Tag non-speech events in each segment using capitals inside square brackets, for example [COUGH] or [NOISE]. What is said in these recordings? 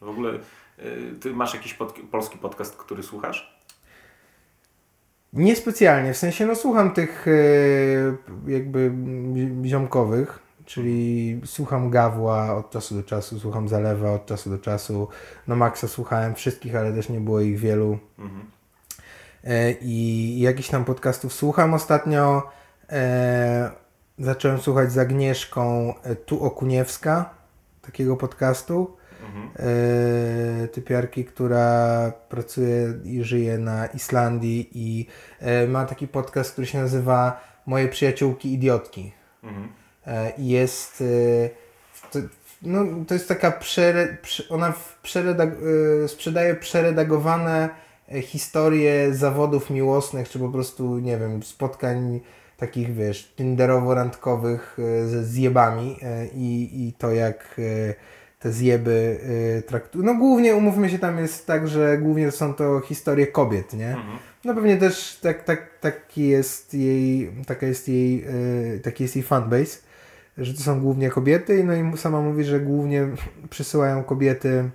W ogóle y, ty masz jakiś pod, polski podcast, który słuchasz? Niespecjalnie, w sensie no słucham tych y, jakby ziomkowych, czyli słucham Gawła od czasu do czasu, słucham Zalewa od czasu do czasu, no Maxa słuchałem wszystkich, ale też nie było ich wielu. Mhm. E, I jakiś tam podcastów słucham ostatnio. E, zacząłem słuchać z Agnieszką e, Tu Okuniewska, takiego podcastu. Mhm. E, typiarki, która pracuje i żyje na Islandii i e, ma taki podcast, który się nazywa Moje przyjaciółki idiotki. Mhm. E, jest to, no, to jest taka przere, ona przeredag, sprzedaje przeredagowane historie zawodów miłosnych, czy po prostu, nie wiem, spotkań takich, wiesz, tinderowo-randkowych ze zjebami i, i to jak te zjeby y, traktują. No głównie, umówmy się, tam jest tak, że głównie są to historie kobiet, nie? Mhm. No pewnie też tak, tak, taki jest jej, taka jest jej, y, taki jest jej fanbase, że to są głównie kobiety, no i sama mówi, że głównie przysyłają kobiety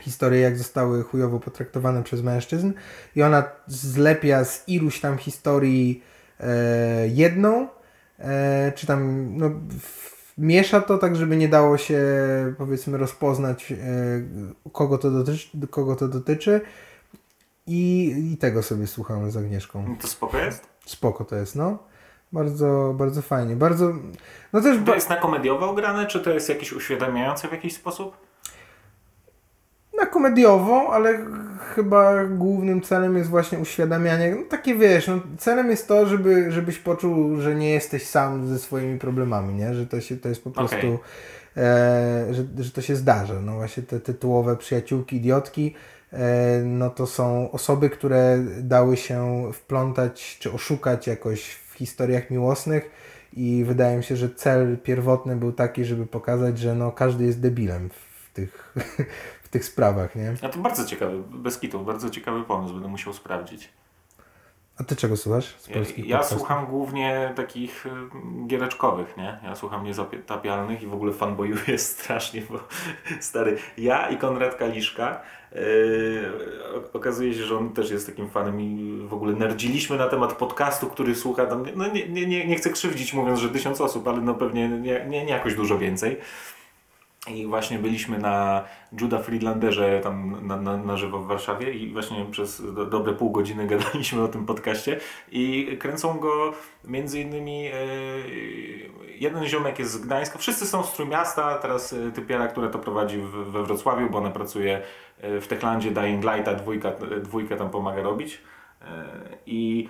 historie, jak zostały chujowo potraktowane przez mężczyzn i ona zlepia z iluś tam historii e, jedną, e, czy tam no, miesza to tak, żeby nie dało się powiedzmy rozpoznać e, kogo to dotyczy, kogo to dotyczy i, i tego sobie słuchamy z Agnieszką. To spoko jest? Spoko to jest, no. Bardzo, bardzo fajnie. Bardzo, no też to jest na komediowo grane, czy to jest jakieś uświadamiające w jakiś sposób? Na komediową, ale chyba głównym celem jest właśnie uświadamianie. No, takie wiesz, no, celem jest to, żeby, żebyś poczuł, że nie jesteś sam ze swoimi problemami, nie? Że to, się, to jest po prostu. Okay. E, że, że to się zdarza. No właśnie te tytułowe przyjaciółki, idiotki, e, no to są osoby, które dały się wplątać czy oszukać jakoś w historiach miłosnych i wydaje mi się, że cel pierwotny był taki, żeby pokazać, że no każdy jest debilem w tych, tych sprawach, nie? A to bardzo ciekawy, bez kitu, bardzo ciekawy pomysł, będę musiał sprawdzić. A ty czego słuchasz z polskich Ja, ja słucham głównie takich y, giereczkowych, nie? Ja słucham niezatapialnych i w ogóle fanboyuję [LAUGHS] strasznie, bo [LAUGHS] stary, ja i Konrad Kaliszka yy, okazuje się, że on też jest takim fanem i w ogóle nerdziliśmy na temat podcastu, który słucha tam, no nie, nie, nie, nie chcę krzywdzić mówiąc, że tysiąc osób, ale no pewnie nie, nie, nie jakoś dużo więcej. I właśnie byliśmy na Juda Friedlanderze tam na, na, na żywo w Warszawie i właśnie przez do, dobre pół godziny [LAUGHS] gadaliśmy o tym podcaście i kręcą go między innymi e, jeden ziomek jest z Gdańska, wszyscy są z Trójmiasta, teraz e, typiara, która to prowadzi w, we Wrocławiu, bo ona pracuje e, w Techlandzie Dying Lighta, dwójka, dwójkę tam pomaga robić. E, i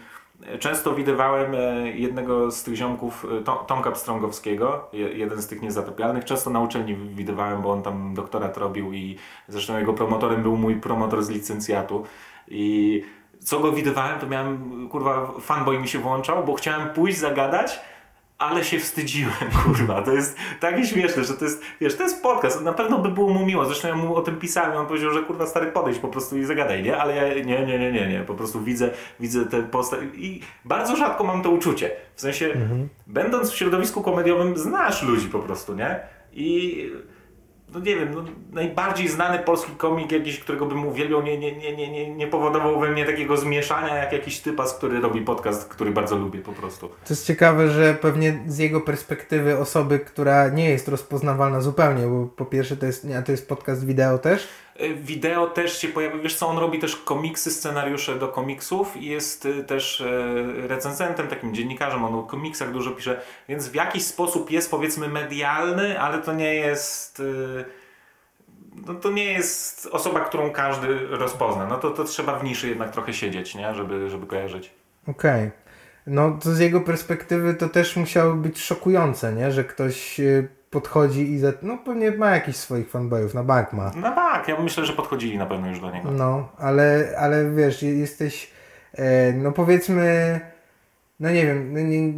Często widywałem e, jednego z tych ziomków, e, Tomka Pstrągowskiego, jeden z tych niezatopialnych. Często na uczelni widywałem, bo on tam doktorat robił i zresztą jego promotorem był mój promotor z licencjatu. I co go widywałem, to miałem, kurwa, fanboy mi się włączał, bo chciałem pójść zagadać, ale się wstydziłem, [LAUGHS] kurwa. To jest takie śmieszne, że to jest, wiesz, to jest podcast. Na pewno by było mu miło. Zresztą ja mu o tym pisałem. On powiedział, że kurwa stary podejść po prostu i zagadaj, nie? Ale ja nie, nie, nie, nie, nie. Po prostu widzę, widzę te postać i bardzo rzadko mam to uczucie. W sensie, mhm. będąc w środowisku komediowym, znasz ludzi po prostu, nie? I no nie wiem, no, najbardziej znany polski komik jakiś, którego bym uwielbiał, nie, nie, nie, nie, nie, powodował we mnie takiego zmieszania jak jakiś typas, który robi podcast, który bardzo lubię po prostu. To jest ciekawe, że pewnie z jego perspektywy osoby, która nie jest rozpoznawalna zupełnie, bo po pierwsze to jest, nie, to jest podcast wideo też, wideo też się pojawia, wiesz co, on robi też komiksy, scenariusze do komiksów i jest e, też e, recenzentem, takim dziennikarzem, on o komiksach dużo pisze, więc w jakiś sposób jest powiedzmy medialny, ale to nie jest no to nie jest osoba, którą każdy rozpozna. No to, to trzeba w niszy jednak trochę siedzieć, nie? Żeby, żeby kojarzyć. Okej. Okay. No to z jego perspektywy to też musiało być szokujące, nie? Że ktoś podchodzi i za, no pewnie ma jakiś swoich fanboyów, na bank ma. Na bank, ja myślę, że podchodzili na pewno już do niego. No, ale, ale wiesz, jesteś, e, no powiedzmy, no nie wiem, no nie,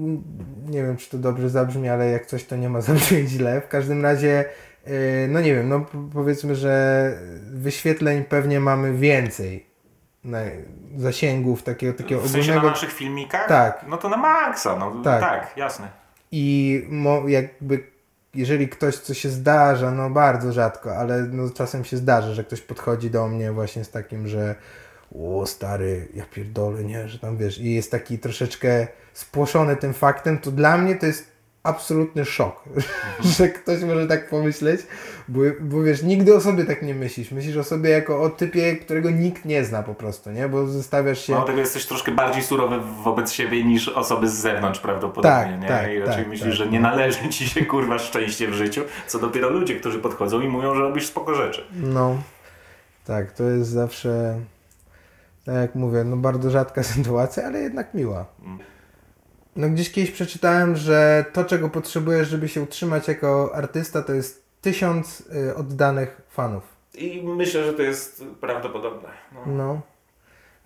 nie wiem czy to dobrze zabrzmi, ale jak coś to nie ma [LAUGHS] zabrzmieć źle. W każdym razie, e, no nie wiem, no powiedzmy, że wyświetleń pewnie mamy więcej. Na zasięgów takiego, takiego w sensie ogólnego. na naszych filmikach? Tak. No to na maksa, no tak, tak jasne. I mo, jakby jeżeli ktoś, co się zdarza, no bardzo rzadko, ale no czasem się zdarza, że ktoś podchodzi do mnie właśnie z takim, że o stary, ja pierdolę, nie, że tam wiesz, i jest taki troszeczkę spłoszony tym faktem, to dla mnie to jest absolutny szok, [LAUGHS] że ktoś może tak pomyśleć, bo, bo wiesz, nigdy o sobie tak nie myślisz. Myślisz o sobie jako o typie, którego nikt nie zna po prostu, nie? Bo zostawiasz się... No tego jesteś troszkę bardziej surowy wobec siebie niż osoby z zewnątrz prawdopodobnie, Tak, nie? tak, I raczej tak, myślisz, tak, że nie należy ci się kurwa szczęście w życiu, co dopiero ludzie, którzy podchodzą i mówią, że robisz spoko rzeczy. No, tak, to jest zawsze, tak jak mówię, no bardzo rzadka [LAUGHS] sytuacja, ale jednak miła. No gdzieś kiedyś przeczytałem, że to, czego potrzebujesz, żeby się utrzymać jako artysta, to jest tysiąc y, oddanych fanów. I myślę, że to jest prawdopodobne. No. No,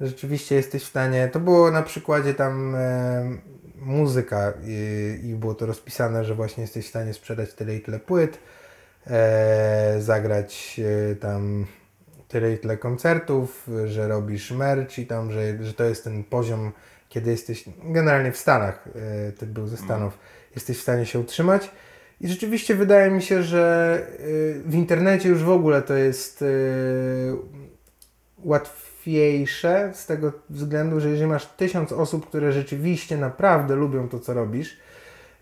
rzeczywiście jesteś w stanie. To było na przykładzie tam e, muzyka i, i było to rozpisane, że właśnie jesteś w stanie sprzedać tyle i tyle płyt, e, zagrać tam tyle i tyle koncertów, że robisz merch i tam, że, że to jest ten poziom, kiedy jesteś generalnie w Stanach, e, ty był ze Stanów, jesteś w stanie się utrzymać. I rzeczywiście wydaje mi się, że y, w internecie już w ogóle to jest y, łatwiejsze z tego względu, że jeżeli masz tysiąc osób, które rzeczywiście naprawdę lubią to, co robisz,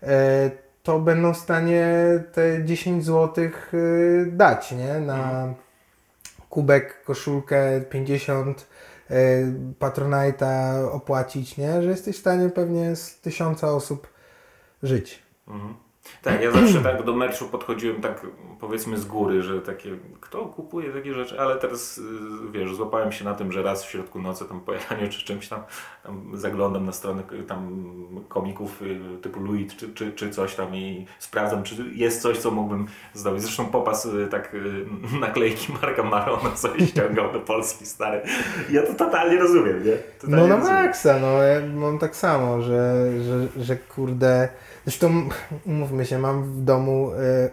e, to będą w stanie te 10 zł dać, nie? Na kubek, koszulkę, 50 e, Patronite'a opłacić, nie? Że jesteś w stanie pewnie z tysiąca osób żyć. Mhm. Tak, ja zawsze tak do meczu podchodziłem tak powiedzmy z góry, że takie, kto kupuje takie rzeczy, ale teraz y, wiesz, złapałem się na tym, że raz w środku nocy tam po czy czymś tam, tam zaglądam na stronę y, tam komików y, typu Louis czy, czy, czy coś tam i sprawdzam, czy jest coś, co mógłbym zdobyć. Zresztą popas tak [LAUGHS] naklejki Marka Marona sobie ściągał do Polski stary. Ja to totalnie rozumiem, nie? Totalnie No na rozumiem. maksa, no ja mam tak samo, że, że, że kurde. Zresztą umówmy się, mam w domu e,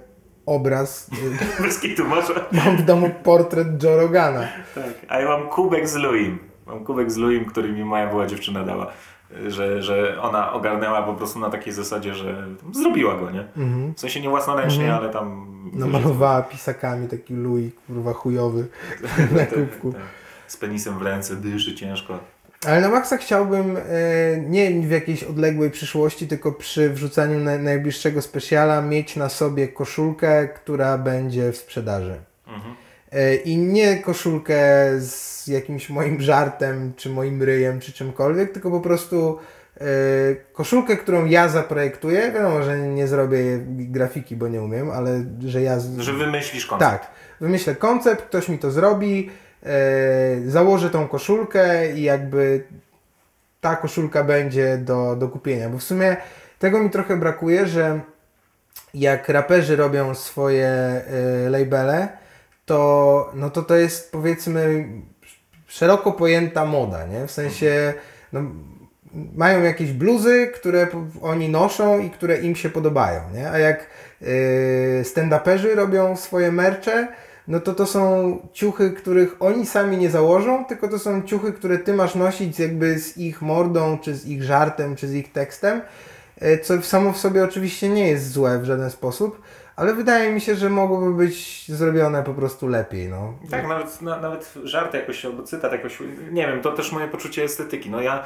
obraz, e, [LAUGHS] Bez kitu, może. mam w domu portret Joe Rogana. Tak, a ja mam kubek z Louim. Mam kubek z Louim, który mi moja była dziewczyna dała. Że, że ona ogarnęła po prostu na takiej zasadzie, że zrobiła go, nie? Mhm. W sensie nie własnoręcznie, ale tam... Namalowała pisakami taki Louis, kurwa chujowy [LAUGHS] na Tak, kubku. tak. Z penisem w ręce, dyszy ciężko. Ale na maksa chciałbym e, nie w jakiejś odległej przyszłości, tylko przy wrzucaniu na, najbliższego specjala mieć na sobie koszulkę, która będzie w sprzedaży. Mhm. E, I nie koszulkę z jakimś moim żartem, czy moim ryjem, czy czymkolwiek, tylko po prostu e, koszulkę, którą ja zaprojektuję. Wiadomo, że nie zrobię grafiki, bo nie umiem, ale że ja. Że wymyślisz koncept. Tak. Wymyślę koncept, ktoś mi to zrobi, założę tą koszulkę i jakby ta koszulka będzie do, do kupienia. Bo w sumie tego mi trochę brakuje, że jak raperzy robią swoje e, labele, to, no to to jest powiedzmy szeroko pojęta moda, nie? W sensie no, mają jakieś bluzy, które oni noszą i które im się podobają, nie? A jak yy, stand-uperzy robią swoje mercze, no to to są ciuchy, których oni sami nie założą, tylko to są ciuchy, które ty masz nosić jakby z ich mordą, czy z ich żartem, czy z ich tekstem, yy, co samo w sobie oczywiście nie jest złe w żaden sposób, ale wydaje mi się, że mogłoby być zrobione po prostu lepiej, no. Tak, nawet, na, nawet żart jakoś albo cytat jakoś, nie wiem, to też moje poczucie estetyki. No ja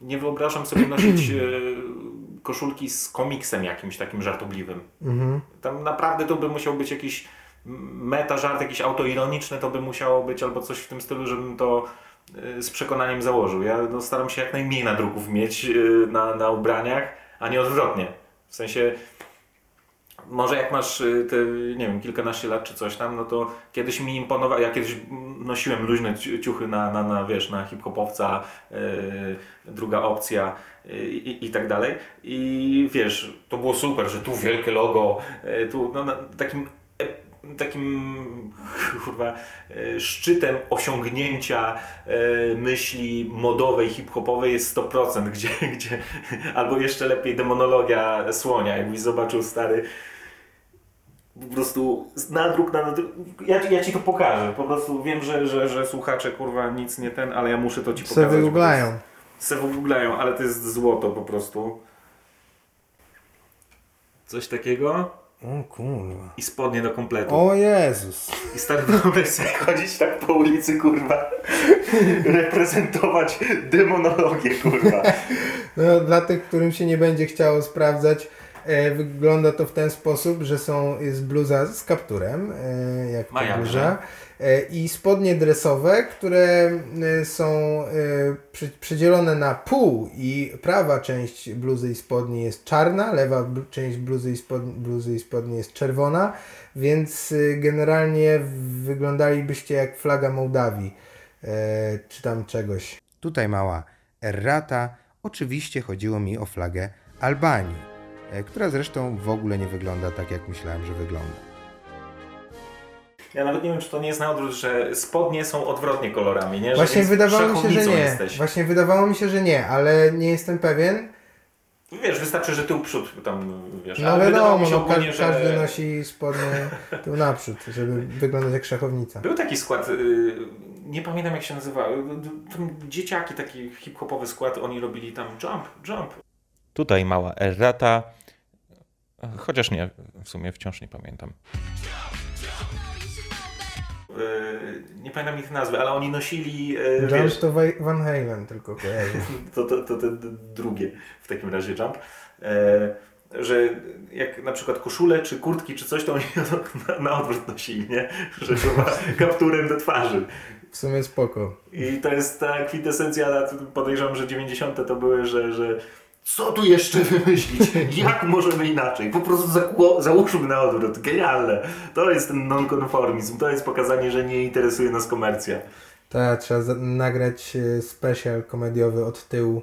nie wyobrażam sobie [CLEARS THROAT] nosić e, koszulki z komiksem jakimś takim żartobliwym. Mhm. Tam naprawdę to by musiał być jakiś meta żart, jakiś autoironiczny, to by musiało być albo coś w tym stylu, żebym to e, z przekonaniem założył. Ja no, staram się jak najmniej nadruków mieć e, na, na ubraniach, a nie odwrotnie. W sensie może jak masz y, te, nie wiem, kilkanaście lat czy coś tam, no to kiedyś mi imponowało, ja kiedyś nosiłem luźne ci- ciuchy na, na, na wiesz, na hip-hopowca, yy, druga opcja yy, i, i tak dalej. I wiesz, to było super, że tu wielkie logo, yy, tu no, na, takim takim kurwa e, szczytem osiągnięcia e, myśli modowej, hip-hopowej jest 100%, [LAUGHS] gdzie, gdzie albo jeszcze lepiej demonologia słonia, jakbyś zobaczył stary po prostu nadruk na nadruk. Ja, ci- ja ci to pokażę. Po prostu wiem, że, że, że słuchacze kurwa nic nie ten, ale ja muszę to ci Se pokazać. wygooglają. Se wygooglają, ale to jest złoto po prostu. Coś takiego. O kurwa. i spodnie do kompletu. O Jezus. I stary wyobraź sobie chodzić tak po ulicy, kurwa, [LAUGHS] reprezentować demonologię, kurwa. No, dla tych, którym się nie będzie chciało sprawdzać, e, wygląda to w ten sposób, że są, jest bluza z kapturem, e, jak Ma ta jakże. bluza, i spodnie dresowe, które e, są e, przy, przydzielone na pół i prawa część bluzy i spodni jest czarna, lewa część bluzy i, spodni, bluzy i spodni jest czerwona, więc e, generalnie wyglądalibyście jak flaga Mołdawii, e, czy tam czegoś. Tutaj mała errata. Oczywiście chodziło mi o flagę Albanii, e, która zresztą w ogóle nie wygląda tak, jak myślałem, że wygląda. Ja nawet nie wiem, czy to nie jest na odwrót, że spodnie są odwrotnie kolorami, nie? Że Właśnie wydawało mi się, że nie. Jesteś. Właśnie wydawało mi się, że nie, ale nie jestem pewien. Wiesz, wystarczy, że tył przód tam, wiesz, No ale wydawało wiadomo, mi się no, ka- ogólnie, że... każdy nosi spodnie tu naprzód, żeby wyglądać jak szachownica. Był taki skład, y, nie pamiętam jak się nazywa, y, dzieciaki, taki hip-hopowy skład, oni robili tam jump, jump. Tutaj mała errata, chociaż nie, w sumie wciąż nie pamiętam. Y, Nie pamiętam ich nazwy, ale oni nosili, y, Jump wiesz, to Van Halen tylko [LAUGHS] to, to, to d- drugie w takim razie jump, e, że jak na przykład koszule, czy kurtki, czy coś, to oni [LAUGHS] na, na odwrót nosili, nie? Że to ma [LAUGHS] kapturem do twarzy. W sumie spoko. I to jest ta kwintesencja, podejrzewam, że 90. to były, że, że co tu jeszcze [LAUGHS] wymyślić? Jak możemy inaczej? Po prostu załóżmy na odwrót. Genialne. To jest ten nonkonformizm. To jest pokazanie, że nie interesuje nas komercja. Tak, trzeba nagrać e, special komediowy od tyłu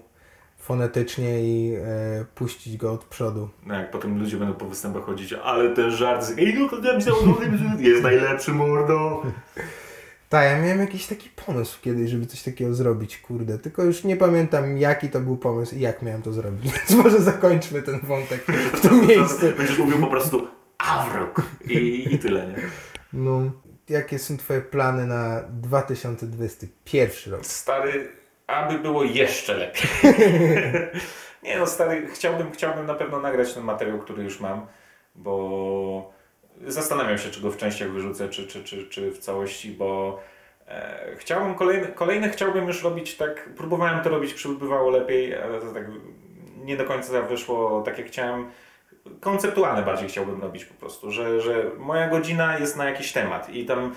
fonetycznie i e, puścić go od przodu. No jak potem ludzie będą po występach chodzić, ale ten żart z Ej, no [LAUGHS] jest najlepszy mordo. Tak, ja miałem jakiś taki pomysł kiedyś, żeby coś takiego zrobić, kurde. Tylko już nie pamiętam jaki to był pomysł i jak miałem to zrobić. [LAUGHS] Więc może zakończmy ten wątek w tym miejscu. Będziesz mówił po prostu Awrok i, i tyle, nie? No. Jakie są twoje plany na 2021 rok? Stary, aby było jeszcze lepiej. [LAUGHS] nie no, stary, chciałbym, chciałbym na pewno nagrać ten materiał, który już mam, bo zastanawiam się, czy go w częściach wyrzucę, czy, czy, czy, czy w całości, bo e, chciałbym kolejne, kolejne chciałbym już robić tak, próbowałem to robić, przybywało lepiej, ale to tak nie do końca wyszło tak jak chciałem. Konceptualne bardziej chciałbym robić po prostu, że, że moja godzina jest na jakiś temat i tam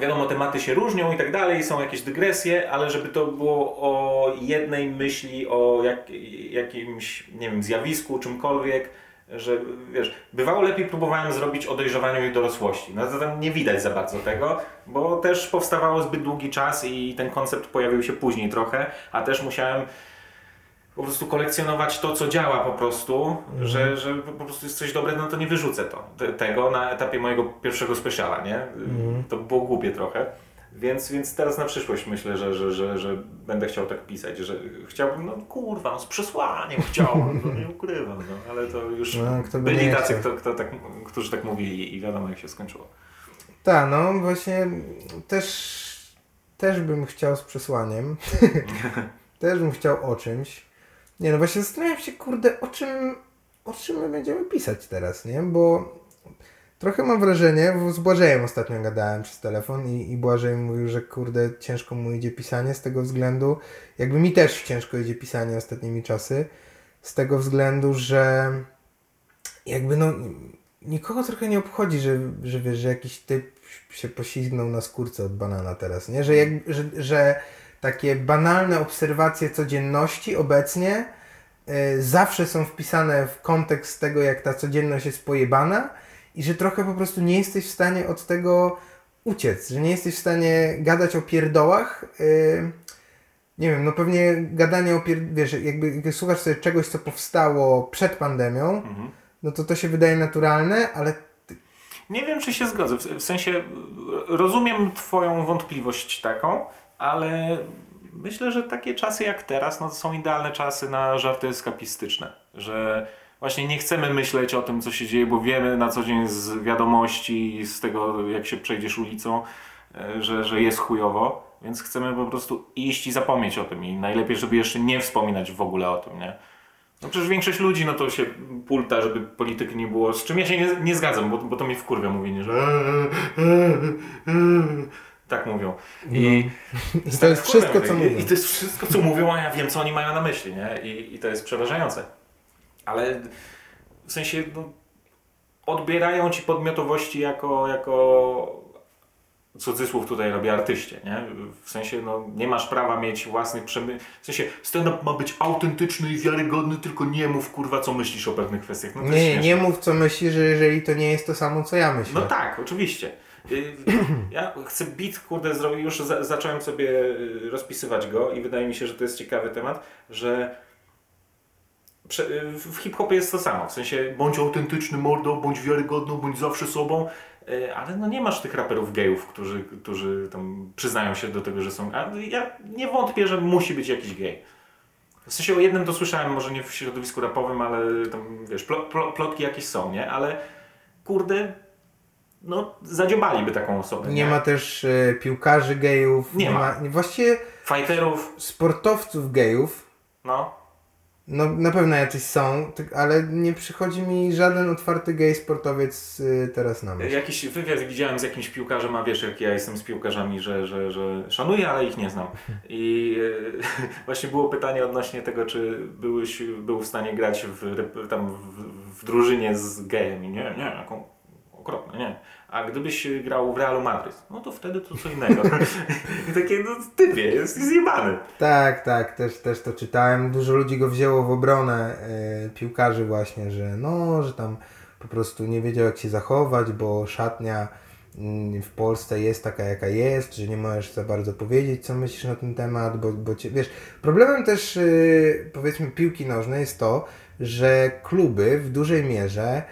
Wiadomo, tematy się różnią i tak dalej, są jakieś dygresje, ale żeby to było o jednej myśli, o jak, jakimś, nie wiem, zjawisku, czymkolwiek, że wiesz, bywało lepiej próbowałem zrobić o dojrzewaniu i dorosłości. No tam nie widać za bardzo tego, bo też powstawało zbyt długi czas i ten koncept pojawił się później trochę, a też musiałem po prostu kolekcjonować to, co działa po prostu, że, że po prostu jest coś dobre, no to nie wyrzucę to, te, tego na etapie mojego pierwszego speciala, nie? To było głupie trochę. Więc, więc teraz na przyszłość myślę, że, że, że, że będę chciał tak pisać, że chciałbym, no kurwa, no z przesłaniem chciałbym, no nie ukrywam, no, ale to już No, byli tacy, kto, kto tak, którzy tak mówili i wiadomo jak się skończyło. Tak, no właśnie też, też bym chciał z przesłaniem. [LAUGHS] też bym chciał o czymś. Nie no, właśnie zastanawiam się, kurde, o czym, o czym my będziemy pisać teraz, nie? Bo trochę mam wrażenie, bo z Błażejem ostatnio gadałem przez telefon i, i Błażej mówił, że kurde, ciężko mu idzie pisanie z tego względu, jakby mi też ciężko idzie pisanie ostatnimi czasy, z tego względu, że jakby no nikogo trochę nie obchodzi, że, że wiesz, że jakiś typ się poślizgnął na skórce od banana teraz, nie? Że, jak, że, że takie banalne obserwacje codzienności obecnie y, zawsze są wpisane w kontekst tego, jak ta codzienność jest pojebana i że trochę po prostu nie jesteś w stanie od tego uciec, że nie jesteś w stanie gadać o pierdołach. y, nie wiem, no pewnie gadanie o pier... wiesz, jakby jak słuchasz sobie czegoś, co powstało przed pandemią, Mhm. no to to się wydaje naturalne, ale Nie wiem, czy się zgodzę. W, sensie rozumiem Twoją wątpliwość taką, ale myślę, że takie czasy jak teraz no to są idealne czasy na żarty eskapistyczne. Że właśnie nie chcemy myśleć o tym, co się dzieje, bo wiemy na co dzień z wiadomości i z tego, jak się przejdziesz ulicą, y, że, że jest chujowo. Więc chcemy po prostu iść i zapomnieć o tym. I najlepiej, żeby jeszcze nie wspominać w ogóle o tym, nie? No przecież większość ludzi no to się pulta, żeby polityki nie było, z czym ja się nie, nie zgadzam, bo, bo to mnie wkurwia mówienie, że tak mówią. I, I to jest wszystko, co I, mówią. I to jest wszystko, co mówią, a ja wiem, co oni mają na myśli, nie? I, i to jest przerażające. Ale w sensie no, odbierają ci podmiotowości jako, jako cudzysłów tutaj robię artyście, nie? W sensie, no, nie masz prawa mieć własnych przemy... W sensie, stand-up ma być autentyczny i wiarygodny, tylko nie mów, kurwa, co myślisz o pewnych kwestiach. No, Nie, nie mów co myślisz, że jeżeli to nie jest to samo, co ja myślę. No tak, oczywiście. Y, [CLEARS THROAT] Ja chcę beat, kurde, zrobić, już za, zacząłem sobie y, rozpisywać go i wydaje mi się, że to jest ciekawy temat, że w hip-hopie jest to samo, w sensie bądź autentyczny mordo, bądź wiarygodną, bądź zawsze sobą, y, ale no nie masz tych raperów gejów, którzy, którzy tam przyznają się do tego, że są, a ja nie wątpię, że musi być jakiś gej. W sensie o jednym to słyszałem, może nie w środowisku rapowym, ale tam, wiesz, plo, plo, plotki jakieś są, nie? Ale kurde, no zadziobaliby taką osobę. Nie ma też e, piłkarzy gejów. Nie ma. nie- Właściwie Fighterów, sportowców gejów. no. No na pewno jacyś są, tak- ale nie przychodzi mi żaden otwarty gej sportowiec y, teraz na myśl. Jakiś wywiad widziałem z jakimś piłkarzem, a wiesz jak ja jestem z piłkarzami, że, że, że szanuję, ale ich nie znam. I e, [LAUGHS] właśnie było pytanie odnośnie tego, czy byłeś, był w stanie grać w, tam w, w drużynie z gejem. I nie, nie, jaką okropne, nie. A gdybyś grał w Realu Madryt, no to wtedy to co innego. [LAUGHS] I takie, no typie, jest zjebany. Tak, tak, też, też to czytałem. Dużo ludzi go wzięło w obronę e, piłkarzy właśnie, że no, że tam po prostu nie wiedział jak się zachować, bo szatnia mm, w Polsce jest taka jaka jest, że nie możesz za bardzo powiedzieć co myślisz na ten temat, bo, bo cię, wiesz, problemem też y, powiedzmy piłki nożnej jest to, że kluby w dużej mierze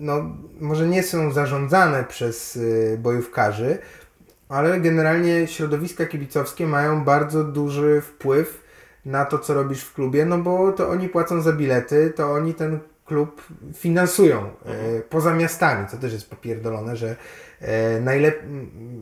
no, może nie są zarządzane przez y, bojówkarzy, ale generalnie środowiska kibicowskie mają bardzo duży wpływ na to, co robisz w klubie, no bo to oni płacą za bilety, to oni ten klub finansują e, poza miastami, co też jest popierdolone, że najlep-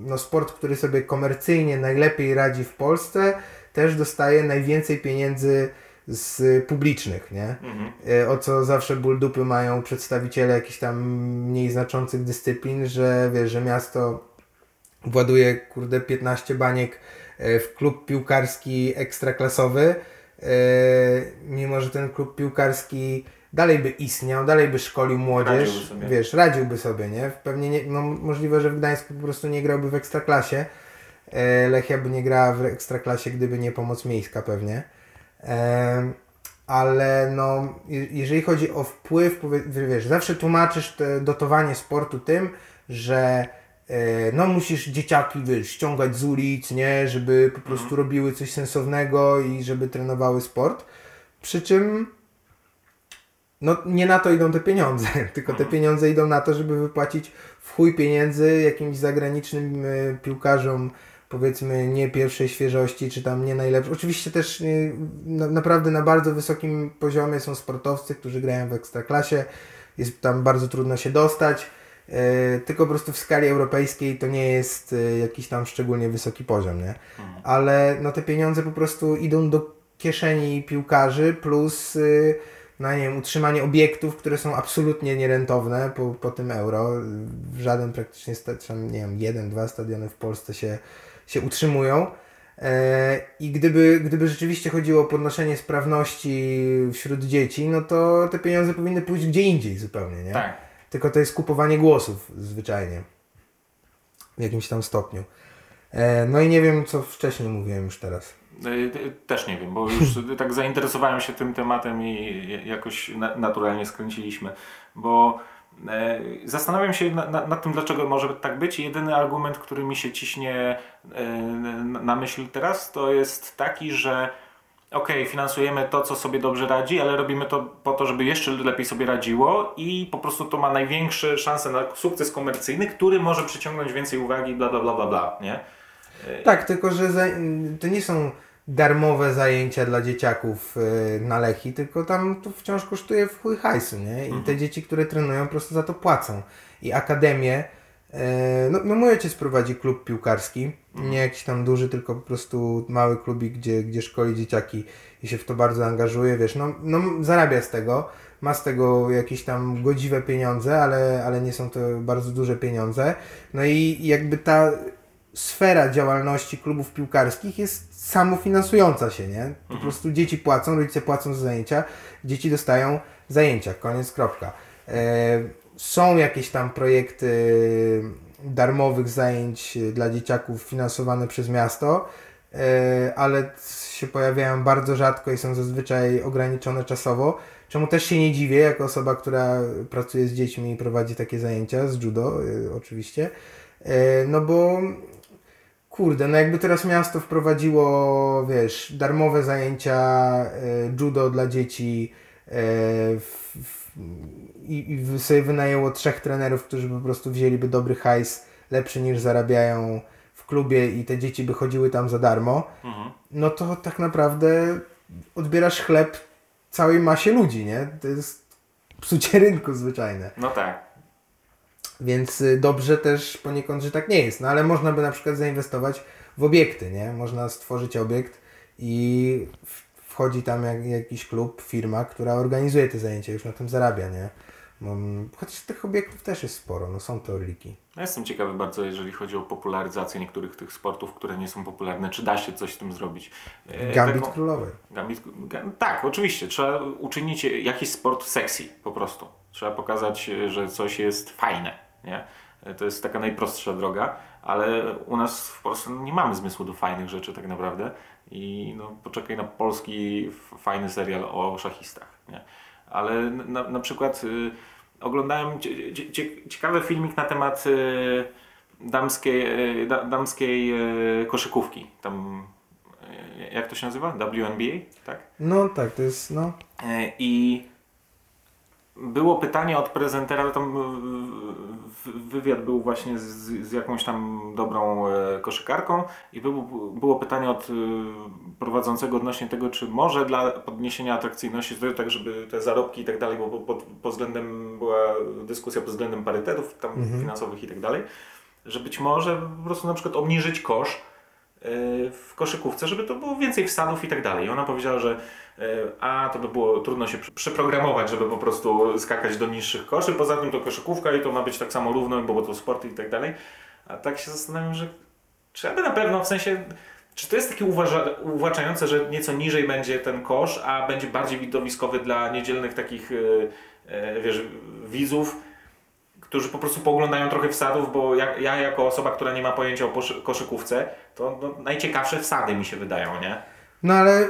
no sport, który sobie komercyjnie najlepiej radzi w Polsce, też dostaje najwięcej pieniędzy z publicznych, nie? Mhm. E, o co zawsze ból dupy mają przedstawiciele jakichś tam mniej znaczących dyscyplin, że wiesz, że miasto właduje kurde 15 baniek e, w klub piłkarski ekstraklasowy, e, mimo że ten klub piłkarski dalej by istniał, dalej by szkolił młodzież, Radziłby sobie. wiesz, radziłby sobie, nie? Pewnie nie, no, możliwe, że w Gdańsku po prostu nie grałby w ekstraklasie. Lechia by nie grała w ekstraklasie, gdyby nie pomoc miejska pewnie. Ale no, je- jeżeli chodzi o wpływ, wiesz, zawsze tłumaczysz dotowanie sportu tym, że e, no musisz dzieciaki, wiesz, ściągać z ulic, nie, żeby po prostu robiły coś sensownego i żeby trenowały sport. Przy czym no nie na to idą te pieniądze, [LAUGHS] tylko te pieniądze idą na to, żeby wypłacić w chuj pieniędzy jakimś zagranicznym e, piłkarzom, powiedzmy nie pierwszej świeżości, czy tam nie najlepszych. Oczywiście też e, na, naprawdę na bardzo wysokim poziomie są sportowcy, którzy grają w ekstraklasie, jest tam bardzo trudno się dostać, e, tylko po prostu w skali europejskiej to nie jest e, jakiś tam szczególnie wysoki poziom, nie? Ale no te pieniądze po prostu idą do kieszeni piłkarzy plus y, no nie wiem, utrzymanie obiektów, które są absolutnie nierentowne po, po tym euro. W żaden praktycznie, sta- nie wiem, jeden, dwa stadiony w Polsce się, się utrzymują. E, I gdyby, gdyby rzeczywiście chodziło o podnoszenie sprawności wśród dzieci, no to te pieniądze powinny pójść gdzie indziej zupełnie, nie? Tak. Tylko to jest kupowanie głosów zwyczajnie. W jakimś tam stopniu. E, no i nie wiem, co wcześniej mówiłem już teraz. Y, Też nie wiem, bo już [LAUGHS] tak zainteresowałem się tym tematem i jakoś na, naturalnie skręciliśmy, bo e, zastanawiam się na, na, nad tym, dlaczego może tak być. Jedyny argument, który mi się ciśnie e, na, myśl teraz, to jest taki, że okej, finansujemy to, co sobie dobrze radzi, ale robimy to po to, żeby jeszcze lepiej sobie radziło i po prostu to ma największe szanse na sukces komercyjny, który może przyciągnąć więcej uwagi, bla, bla, bla, bla, bla, nie? Tak, tylko że to nie są darmowe zajęcia dla dzieciaków y, na Lechi, tylko tam to wciąż kosztuje w chuj hajsu, nie? I te dzieci, które trenują, po prostu za to płacą. I akademie, y, no, no mój ojciec prowadzi klub piłkarski, nie jakiś tam duży, tylko po prostu mały klubik, gdzie, gdzie szkoli dzieciaki i się w to bardzo angażuje, wiesz, no, no zarabia z tego, ma z tego jakieś tam godziwe pieniądze, ale, ale nie są to bardzo duże pieniądze. No i jakby ta sfera działalności klubów piłkarskich jest samofinansująca się, nie? Po prostu dzieci płacą, rodzice płacą za zajęcia, dzieci dostają zajęcia, koniec, kropka. E, są jakieś tam projekty darmowych zajęć dla dzieciaków finansowane przez miasto, e, ale się pojawiają bardzo rzadko i są zazwyczaj ograniczone czasowo. Czemu też się nie dziwię, jako osoba, która pracuje z dziećmi i prowadzi takie zajęcia z judo, y, oczywiście. E, no bo kurde, no jakby teraz miasto wprowadziło, wiesz, darmowe zajęcia y, judo dla dzieci y, w, w, i, i sobie wynajęło trzech trenerów, którzy po prostu wzięliby dobry hajs, lepszy niż zarabiają w klubie i te dzieci by chodziły tam za darmo, Mhm. no to tak naprawdę odbierasz chleb całej masie ludzi, nie? To jest psucie rynku zwyczajne. No tak. Więc y, dobrze też poniekąd, że tak nie jest. No ale można by na przykład zainwestować w obiekty, nie? Można stworzyć obiekt i wchodzi tam jak, jakiś klub, firma, która organizuje te zajęcia, już na tym zarabia, nie? Mm, chociaż tych obiektów też jest sporo, no są te orliki. Ja jestem ciekawy bardzo, jeżeli chodzi o popularyzację niektórych tych sportów, które nie są popularne. Czy da się coś z tym zrobić? E, Gambit taką- królowej. Gambit, ga- tak, oczywiście. Trzeba uczynić jakiś sport sexy po prostu. Trzeba pokazać, że coś jest fajne. Nie? To jest taka najprostsza droga, ale u nas w Polsce nie mamy zmysłu do fajnych rzeczy tak naprawdę. I no, poczekaj na polski fajny serial o szachistach. Nie? Ale na, na przykład y, oglądałem cie, cie, cie- ciekawy filmik na temat y, damskiej, y, da, damskiej y, koszykówki. Tam, y, jak to się nazywa? WNBA? Tak? No tak, to jest, no... E, I było pytanie od prezentera, tam e, wywiad był właśnie z, z jakąś tam dobrą e, koszykarką i było, było pytanie od e, prowadzącego odnośnie tego, czy może dla podniesienia atrakcyjności, tak żeby te zarobki i tak dalej, bo pod, pod względem była dyskusja pod względem parytetów tam finansowych i tak dalej, że być może po prostu na przykład obniżyć kosz w koszykówce, żeby to było więcej wsadów i tak dalej. I ona powiedziała, że e, a to by było trudno się przyprogramować, żeby po prostu skakać do niższych koszy. Poza tym to koszykówka i to ma być tak samo równo, bo to sport i tak dalej. A tak się zastanawiam, że czy aby na pewno w sensie. Czy to jest takie uważa, że nieco niżej będzie ten kosz, a będzie bardziej widowiskowy dla niedzielnych takich, e, e, wiesz, widzów, którzy po prostu pooglądają trochę wsadów, bo ja, ja jako osoba, która nie ma pojęcia o koszykówce, to no, najciekawsze wsady mi się wydają, nie? No ale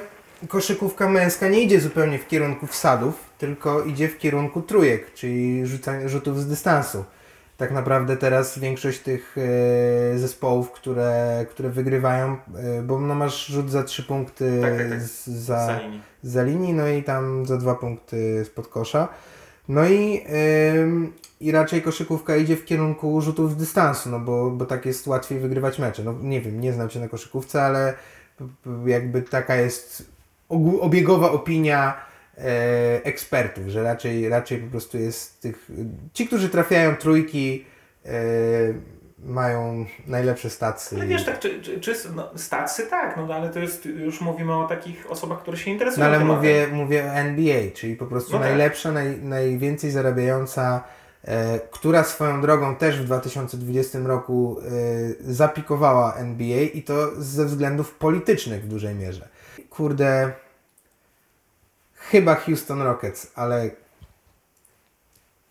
koszykówka męska nie idzie zupełnie w kierunku wsadów, tylko idzie w kierunku trójek, czyli rzucania, rzutów z dystansu. Tak naprawdę teraz większość tych e, zespołów, które, które wygrywają, e, bo no masz rzut za trzy punkty Tak, tak, tak. Z, za, Za linii. za linii, no i tam za dwa punkty spod kosza. No i, i raczej koszykówka idzie w kierunku rzutów z dystansu, no bo, bo tak jest łatwiej wygrywać mecze. No nie wiem, nie znam się na koszykówce, ale jakby taka jest obiegowa opinia e, ekspertów, że raczej, raczej po prostu jest tych... Ci, którzy trafiają trójki e, mają najlepsze stacje. Ale wiesz, tak, czy, czy, czy no, statsy tak, no ale to jest, już mówimy o takich osobach, które się interesują No ale mówię, mówię o NBA, czyli po prostu No tak. najlepsza, naj, najwięcej zarabiająca, e, która swoją drogą też w 2020 roku e, zapikowała NBA i to ze względów politycznych w dużej mierze. Kurde, chyba Houston Rockets, ale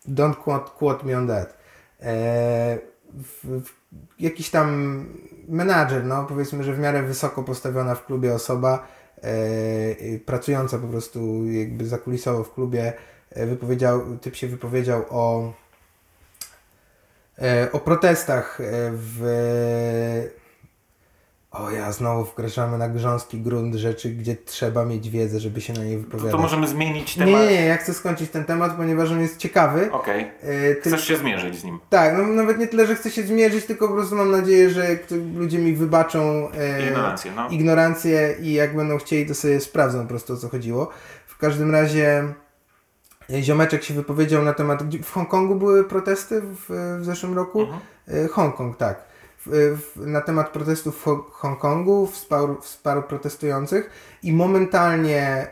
don't quote, quote me on that. E, w, w, jakiś tam menadżer, no powiedzmy, że w miarę wysoko postawiona w klubie osoba, e, pracująca po prostu jakby zakulisowo w klubie, e, wypowiedział, typ się wypowiedział o, e, o protestach w... O ja, znowu wkraczamy na grząski grunt rzeczy, gdzie trzeba mieć wiedzę, żeby się na nie To, wypowiadać. to możemy zmienić temat. nie, nie, ja chcę skończyć ten temat, ponieważ on jest ciekawy. Okej. E, ty- Chcesz się zmierzyć z nim. tak, no nawet nie tyle, że chcę się zmierzyć, tylko po prostu mam nadzieję, że ludzie mi wybaczą e, Ignorancję, no. ignorancję i jak będą chcieli, to sobie sprawdzą po prostu o co chodziło. W każdym razie Ziomeczek się wypowiedział na temat. W Hongkongu były protesty w, w zeszłym roku? Mhm. Hongkong, tak. Na temat protestów w Hongkongu, wsparł, wsparł protestujących i momentalnie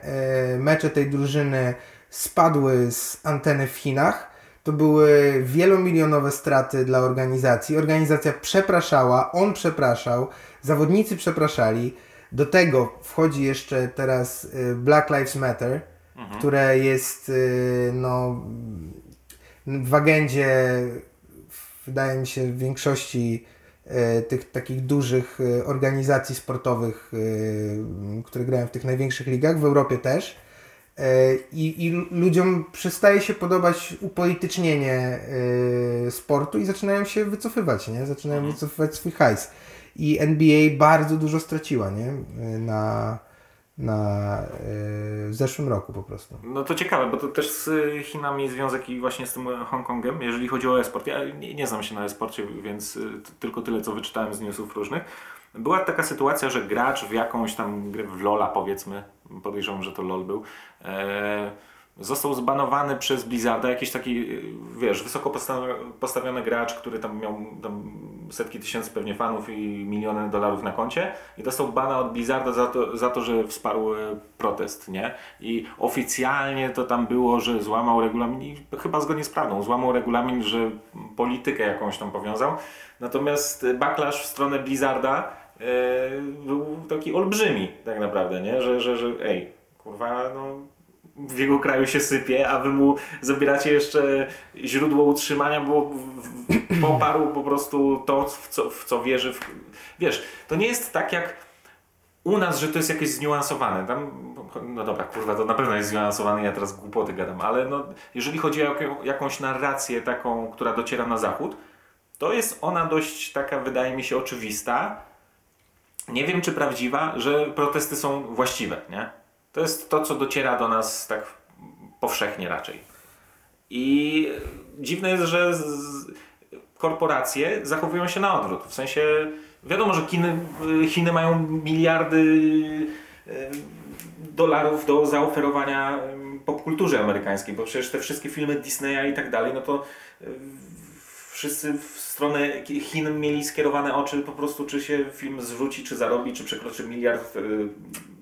y, mecze tej drużyny spadły z anteny w Chinach. To były wielomilionowe straty dla organizacji. Organizacja przepraszała, on przepraszał, zawodnicy przepraszali. Do tego wchodzi jeszcze teraz Black Lives Matter, mhm. które jest y, no, w agendzie, wydaje mi się, w większości tych takich dużych y, organizacji sportowych, które grają w tych największych ligach, w Europie też. I, I ludziom przestaje się podobać upolitycznienie sportu i zaczynają się wycofywać, nie? Zaczynają mhm. wycofywać swój hajs. I NBA bardzo dużo straciła, nie? Na, na, e, w zeszłym roku po prostu. No to ciekawe, bo to też z Chinami związek i właśnie z tym Hongkongiem, jeżeli chodzi o e-sport. Ja nie, nie znam się na e-sporcie, więc e, tylko tyle, co wyczytałem z newsów różnych. Była taka sytuacja, że gracz w jakąś tam grę, w LoLa powiedzmy, podejrzewam, że to LoL był, e, został zbanowany przez Blizzarda, jakiś taki, wiesz, wysoko postawiony gracz, który tam miał tam setki tysięcy pewnie fanów i miliony dolarów na koncie i dostał bana od Blizzarda za to, za to że wsparł e, protest, nie? I oficjalnie to tam było, że złamał regulamin, chyba zgodnie z prawdą, złamał regulamin, że politykę jakąś tam powiązał, natomiast backlash w stronę Blizzarda yy, był taki olbrzymi tak naprawdę, nie? Że, że, że ej, kurwa, no w jego kraju się sypie, a wy mu zabieracie jeszcze źródło utrzymania, bo poparł po prostu to, w co, w co wierzy. W... Wiesz, to nie jest tak jak u nas, że to jest jakieś zniuansowane. Tam, no dobra, kurwa, to na pewno jest zniuansowane, ja teraz głupoty gadam, ale no, jeżeli chodzi o jakąś narrację taką, która dociera na zachód, to jest ona dość taka, wydaje mi się, oczywista. Nie wiem, czy prawdziwa, że protesty są właściwe, nie? To jest to, co dociera do nas tak powszechnie raczej. I dziwne jest, że korporacje zachowują się na odwrót. W sensie, wiadomo, że Chiny, Chiny mają miliardy e, dolarów do zaoferowania popkulturze amerykańskiej, bo przecież te wszystkie filmy Disneya i tak dalej, no to e, wszyscy w stronę Chin mieli skierowane oczy po prostu, czy się film zwróci, czy zarobi, czy przekroczy miliard,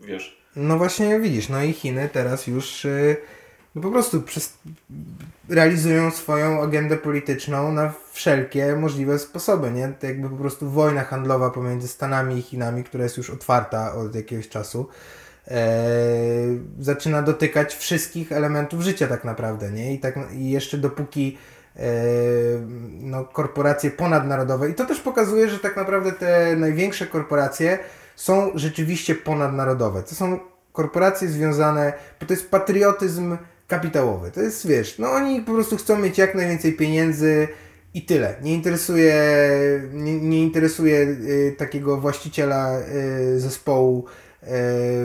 wiesz, no właśnie widzisz, no i Chiny teraz już y, no po prostu przez, realizują swoją agendę polityczną na wszelkie możliwe sposoby, nie? To jakby po prostu wojna handlowa pomiędzy Stanami i Chinami, która jest już otwarta od jakiegoś czasu, e, zaczyna dotykać wszystkich elementów życia tak naprawdę, nie? I, tak, i jeszcze dopóki e, no, korporacje ponadnarodowe, i to też pokazuje, że tak naprawdę te największe korporacje są rzeczywiście ponadnarodowe. To są korporacje związane, bo to jest patriotyzm kapitałowy. To jest, wiesz, no oni po prostu chcą mieć jak najwięcej pieniędzy i tyle. Nie interesuje, nie, nie interesuje y, takiego właściciela y, zespołu y,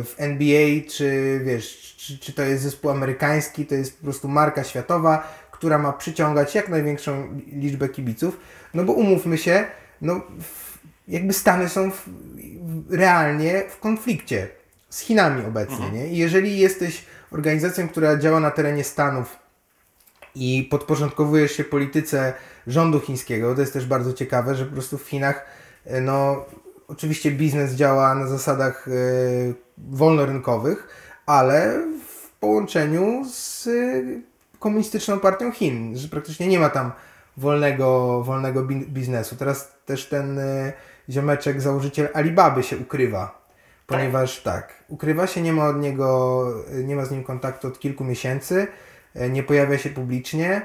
w NBA, czy wiesz, czy, czy to jest zespół amerykański, to jest po prostu marka światowa, która ma przyciągać jak największą liczbę kibiców. No bo umówmy się, no jakby Stany są w, realnie w konflikcie z Chinami obecnie. Mhm. Nie? I jeżeli jesteś organizacją, która działa na terenie Stanów i podporządkowujesz się polityce rządu chińskiego, to jest też bardzo ciekawe, że po prostu w Chinach e, no oczywiście biznes działa na zasadach y, wolnorynkowych, ale w połączeniu z y, komunistyczną partią Chin, że praktycznie nie ma tam wolnego, wolnego biznesu. Teraz też ten y, ziomeczek, założyciel Alibaby się ukrywa. Ponieważ tak. tak, ukrywa się, nie ma od niego, nie ma z nim kontaktu od kilku miesięcy, e, nie pojawia się publicznie,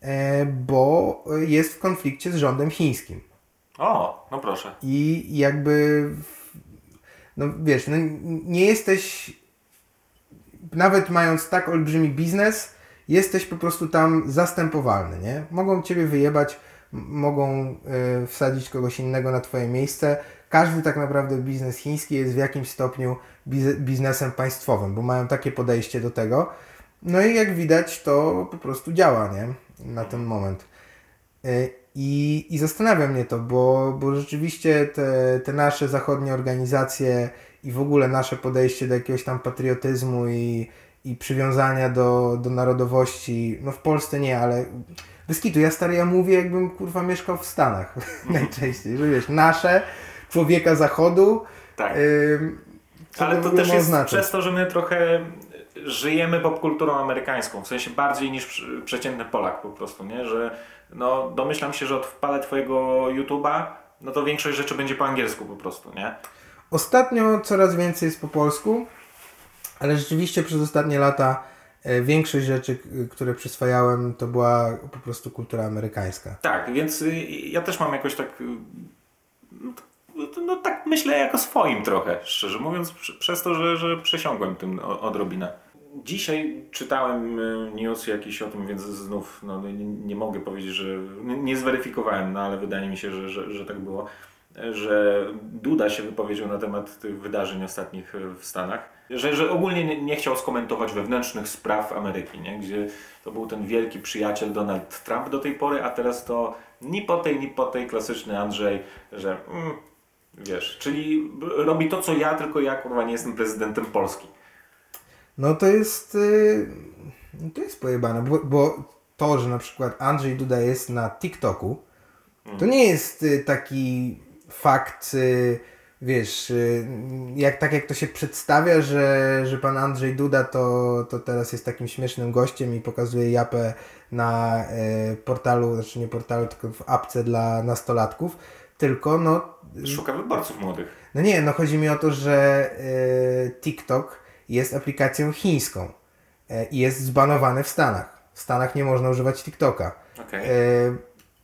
e, bo jest w konflikcie z rządem chińskim. O, no proszę. I jakby, no wiesz, no nie jesteś, nawet mając tak olbrzymi biznes, jesteś po prostu tam zastępowalny, nie? Mogą ciebie wyjebać mogą y, wsadzić kogoś innego na Twoje miejsce. Każdy tak naprawdę biznes chiński jest w jakimś stopniu biznesem państwowym, bo mają takie podejście do tego. No i jak widać, to po prostu działa, nie? Na ten moment. Y, I, i zastanawia mnie to, bo, bo rzeczywiście te, te nasze zachodnie organizacje i w ogóle nasze podejście do jakiegoś tam patriotyzmu i, i przywiązania do, do narodowości. No w Polsce nie, ale bez kitu, ja stary, ja mówię jakbym kurwa mieszkał w Stanach [LAUGHS] najczęściej, że wiesz, nasze, człowieka zachodu. Tak. ym, Ale to też jest oznaczać? przez to, że my trochę żyjemy popkulturą amerykańską, w sensie bardziej niż przeciętny Polak po prostu, nie? Że no, domyślam się, że od wpalę twojego YouTube'a, no to większość rzeczy będzie po angielsku po prostu, nie? Ostatnio coraz więcej jest po polsku, ale rzeczywiście przez ostatnie lata e, większość rzeczy, które przyswajałem, to była po prostu kultura amerykańska. Tak, więc y, ja też mam jakoś tak. y, No, no tak myślę jako swoim trochę, szczerze mówiąc, przez to, że, że przesiągłem tym odrobinę. Dzisiaj czytałem y, news jakiś o tym, więc znów no, nie, nie mogę powiedzieć, że nie zweryfikowałem, no ale wydaje mi się, że, że, że tak było, że Duda się wypowiedział na temat tych wydarzeń ostatnich y, w Stanach, że, że ogólnie nie, nie chciał skomentować wewnętrznych spraw Ameryki, nie? gdzie to był ten wielki przyjaciel Donald Trump do tej pory, a teraz to ni po tej, ni po tej klasyczny Andrzej, że mm, wiesz, czyli robi to, co ja, tylko ja kurwa nie jestem prezydentem Polski. No to jest. y, no to jest pojebane, bo, bo to, że na przykład Andrzej Duda jest na TikToku, to nie jest y, taki fakt, y, wiesz, y, jak, tak jak to się przedstawia, że, że pan Andrzej Duda to, to teraz jest takim śmiesznym gościem i pokazuje japę na y, portalu, znaczy nie portalu, tylko w apce dla nastolatków, tylko no Szuka wyborców młodych. no nie, no chodzi mi o to, że TikTok jest aplikacją chińską i jest zbanowany w Stanach. W Stanach nie można używać TikToka. Okej.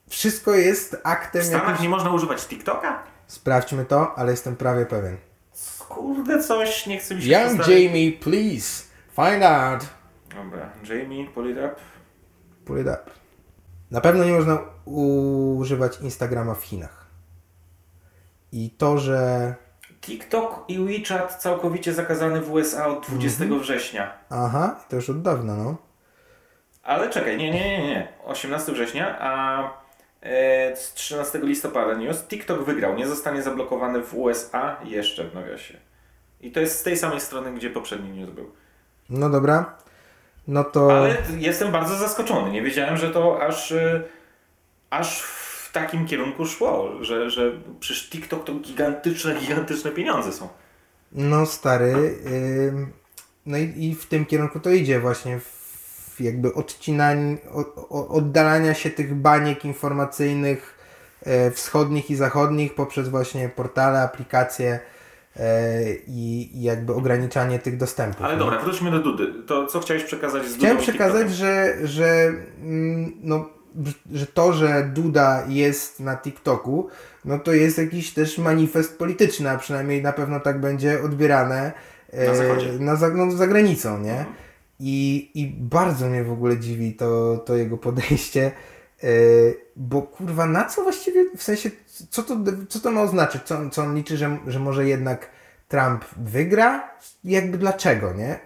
Wszystko jest aktem W Stanach jakimś... nie można używać TikToka? Sprawdźmy to, ale jestem prawie pewien. Kurde, coś, nie chcę mi się Young przestawić. Jamie, please find out. Dobra, Jamie, pull it up. Pull it up. Na pewno nie można używać Instagrama w Chinach. I to, że... TikTok i WeChat całkowicie zakazany w USA od 20 września. Aha, to już od dawna, no. Ale czekaj, nie, nie, nie, nie. 18 września, a z 13 listopada news. TikTok wygrał, nie zostanie zablokowany w USA jeszcze w nawiasie. I to jest z tej samej strony, gdzie poprzedni news był. No dobra. No to... Ale jestem bardzo zaskoczony. Nie wiedziałem, że to aż, e, aż w takim kierunku szło, że, że przecież TikTok to gigantyczne, gigantyczne pieniądze są. No stary, ym, no i, i w tym kierunku to idzie właśnie, w jakby odcinań, oddalania się tych baniek informacyjnych e, wschodnich i zachodnich poprzez właśnie portale, aplikacje e, i, i jakby ograniczanie tych dostępów. Ale nie? dobra, wróćmy do Dudy. To co chciałeś przekazać z Dudą Chciałem przekazać, że, że, mm, no, że to, że Duda jest na TikToku, no to jest jakiś też manifest polityczny, a przynajmniej na pewno tak będzie odbierane e, Na zachodzie. na za, no, za granicą, nie? Mhm. I, I bardzo mnie w ogóle dziwi to, to jego podejście, e, bo kurwa, na co właściwie, w sensie, co to, co to ma oznaczyć? Co, co on liczy, że, że może jednak Trump wygra? Jakby dlaczego, nie?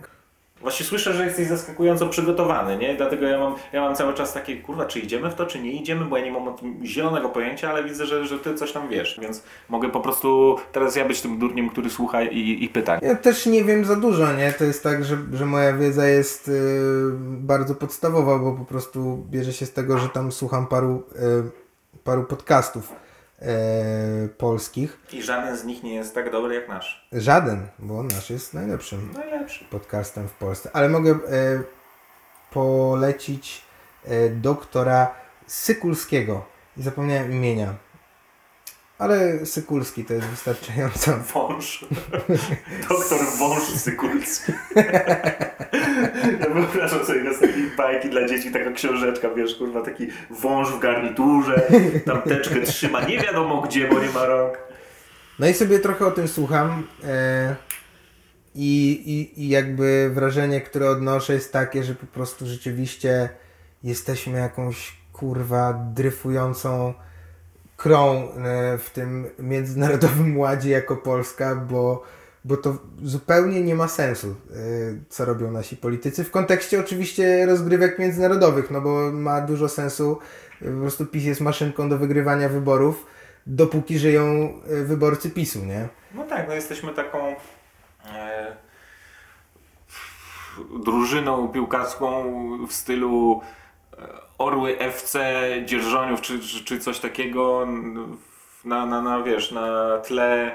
Właśnie słyszę, że jesteś zaskakująco przygotowany, nie? Dlatego ja mam, ja mam cały czas takie, kurwa, czy idziemy w to, czy nie idziemy, bo ja nie mam o tym zielonego pojęcia, ale widzę, że, że ty coś tam wiesz, więc mogę po prostu teraz ja być tym durniem, który słucha i, i pyta. Ja też nie wiem za dużo, nie? To jest tak, że, że moja wiedza jest y, bardzo podstawowa, bo po prostu bierze się z tego, że tam słucham paru, y, paru podcastów y, polskich. I żaden z nich nie jest tak dobry jak nasz. Żaden, bo nasz jest najlepszym Najlepszy. podcastem w Polsce. Ale mogę y, polecić y, doktora Sykulskiego. Zapomniałem imienia. Ale Sykulski to jest wystarczająco. Wąż. Doktor Wąż Sykulski. ja wyobrażam sobie na takich bajki dla dzieci, taka książeczka, wiesz, kurwa, taki wąż w garniturze, tam teczkę trzyma, nie wiadomo gdzie, bo nie ma rąk. No i sobie trochę o tym słucham. E, i, i, I jakby wrażenie, które odnoszę jest takie, że po prostu rzeczywiście jesteśmy jakąś kurwa dryfującą krą e, w tym międzynarodowym [LAUGHS] ładzie jako Polska, bo, bo to zupełnie nie ma sensu, e, co robią nasi politycy. W kontekście oczywiście rozgrywek międzynarodowych, no bo ma dużo sensu, e, po prostu PiS jest maszynką do wygrywania wyborów, dopóki żyją wyborcy PiSu, nie? No tak, no jesteśmy taką. E, drużyną piłkarską w stylu Orły FC Dzierżoniów czy, czy, czy coś takiego na, na, na, wiesz, na tle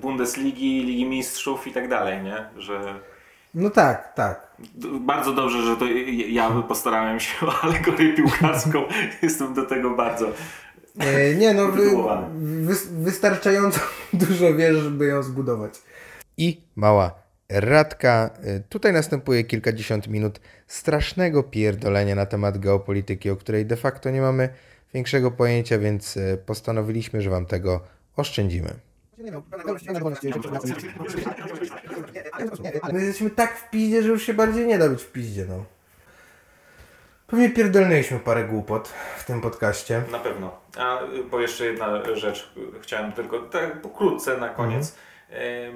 Bundesligi, Ligi Mistrzów i tak dalej, nie? Że... No tak, tak. Bardzo dobrze, że to ja postarałem się [LAUGHS] o alegorię piłkarską. [LAUGHS] Jestem do tego bardzo e, Nie no, wy, wy, wystarczająco [LAUGHS] dużo wiesz, żeby ją zbudować. I mała Radka. E, tutaj następuje kilkadziesiąt minut strasznego pierdolenia na temat geopolityki, o której de facto nie mamy większego pojęcia, więc e, postanowiliśmy, że Wam tego oszczędzimy. My jesteśmy tak w piździe, że już się bardziej nie da być w piździe, no. Pewnie pierdolnęliśmy parę głupot w tym podcaście. Na pewno. A, bo jeszcze jedna rzecz chciałem tylko tak pokrótce na koniec. Mhm